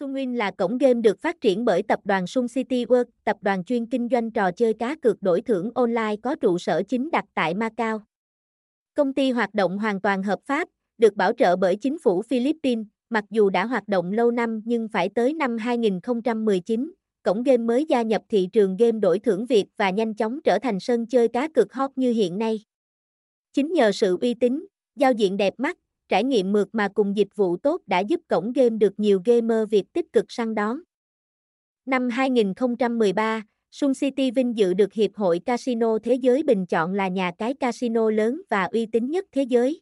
Sunwin là cổng game được phát triển bởi tập đoàn Sun City World, tập đoàn chuyên kinh doanh trò chơi cá cược đổi thưởng online có trụ sở chính đặt tại Macau. Công ty hoạt động hoàn toàn hợp pháp, được bảo trợ bởi chính phủ Philippines, mặc dù đã hoạt động lâu năm nhưng phải tới năm 2019, cổng game mới gia nhập thị trường game đổi thưởng Việt và nhanh chóng trở thành sân chơi cá cược hot như hiện nay. Chính nhờ sự uy tín, giao diện đẹp mắt, trải nghiệm mượt mà cùng dịch vụ tốt đã giúp cổng game được nhiều gamer Việt tích cực săn đón. Năm 2013, Sun City vinh dự được Hiệp hội Casino Thế giới bình chọn là nhà cái casino lớn và uy tín nhất thế giới.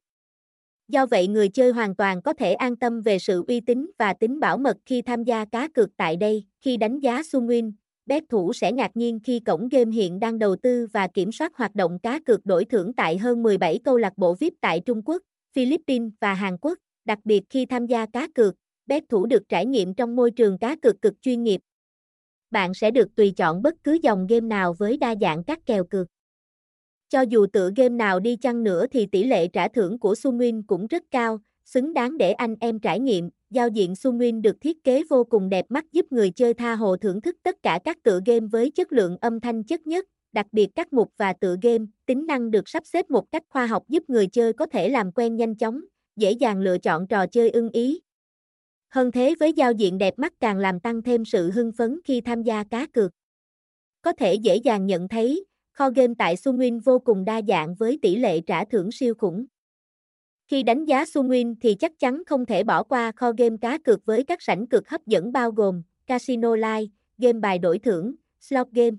Do vậy người chơi hoàn toàn có thể an tâm về sự uy tín và tính bảo mật khi tham gia cá cược tại đây. Khi đánh giá Sunwin, bet thủ sẽ ngạc nhiên khi cổng game hiện đang đầu tư và kiểm soát hoạt động cá cược đổi thưởng tại hơn 17 câu lạc bộ VIP tại Trung Quốc, Philippines và Hàn Quốc, đặc biệt khi tham gia cá cược, bet thủ được trải nghiệm trong môi trường cá cược cực chuyên nghiệp. Bạn sẽ được tùy chọn bất cứ dòng game nào với đa dạng các kèo cược. Cho dù tựa game nào đi chăng nữa thì tỷ lệ trả thưởng của Sunwin cũng rất cao, xứng đáng để anh em trải nghiệm. Giao diện Sunwin được thiết kế vô cùng đẹp mắt giúp người chơi tha hồ thưởng thức tất cả các tựa game với chất lượng âm thanh chất nhất, đặc biệt các mục và tựa game, tính năng được sắp xếp một cách khoa học giúp người chơi có thể làm quen nhanh chóng, dễ dàng lựa chọn trò chơi ưng ý. Hơn thế với giao diện đẹp mắt càng làm tăng thêm sự hưng phấn khi tham gia cá cược. Có thể dễ dàng nhận thấy, Kho game tại Sunwin vô cùng đa dạng với tỷ lệ trả thưởng siêu khủng. Khi đánh giá Sunwin thì chắc chắn không thể bỏ qua kho game cá cược với các sảnh cược hấp dẫn bao gồm Casino Live, game bài đổi thưởng, slot game.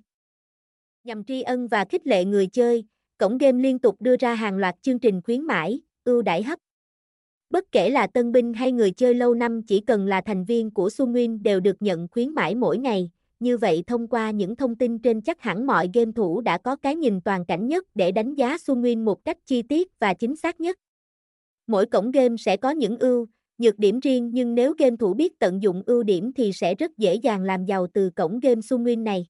Nhằm tri ân và khích lệ người chơi, cổng game liên tục đưa ra hàng loạt chương trình khuyến mãi, ưu đãi hấp. Bất kể là tân binh hay người chơi lâu năm chỉ cần là thành viên của Sunwin đều được nhận khuyến mãi mỗi ngày, như vậy thông qua những thông tin trên chắc hẳn mọi game thủ đã có cái nhìn toàn cảnh nhất để đánh giá Sunwin một cách chi tiết và chính xác nhất. Mỗi cổng game sẽ có những ưu, nhược điểm riêng nhưng nếu game thủ biết tận dụng ưu điểm thì sẽ rất dễ dàng làm giàu từ cổng game Sunwin này.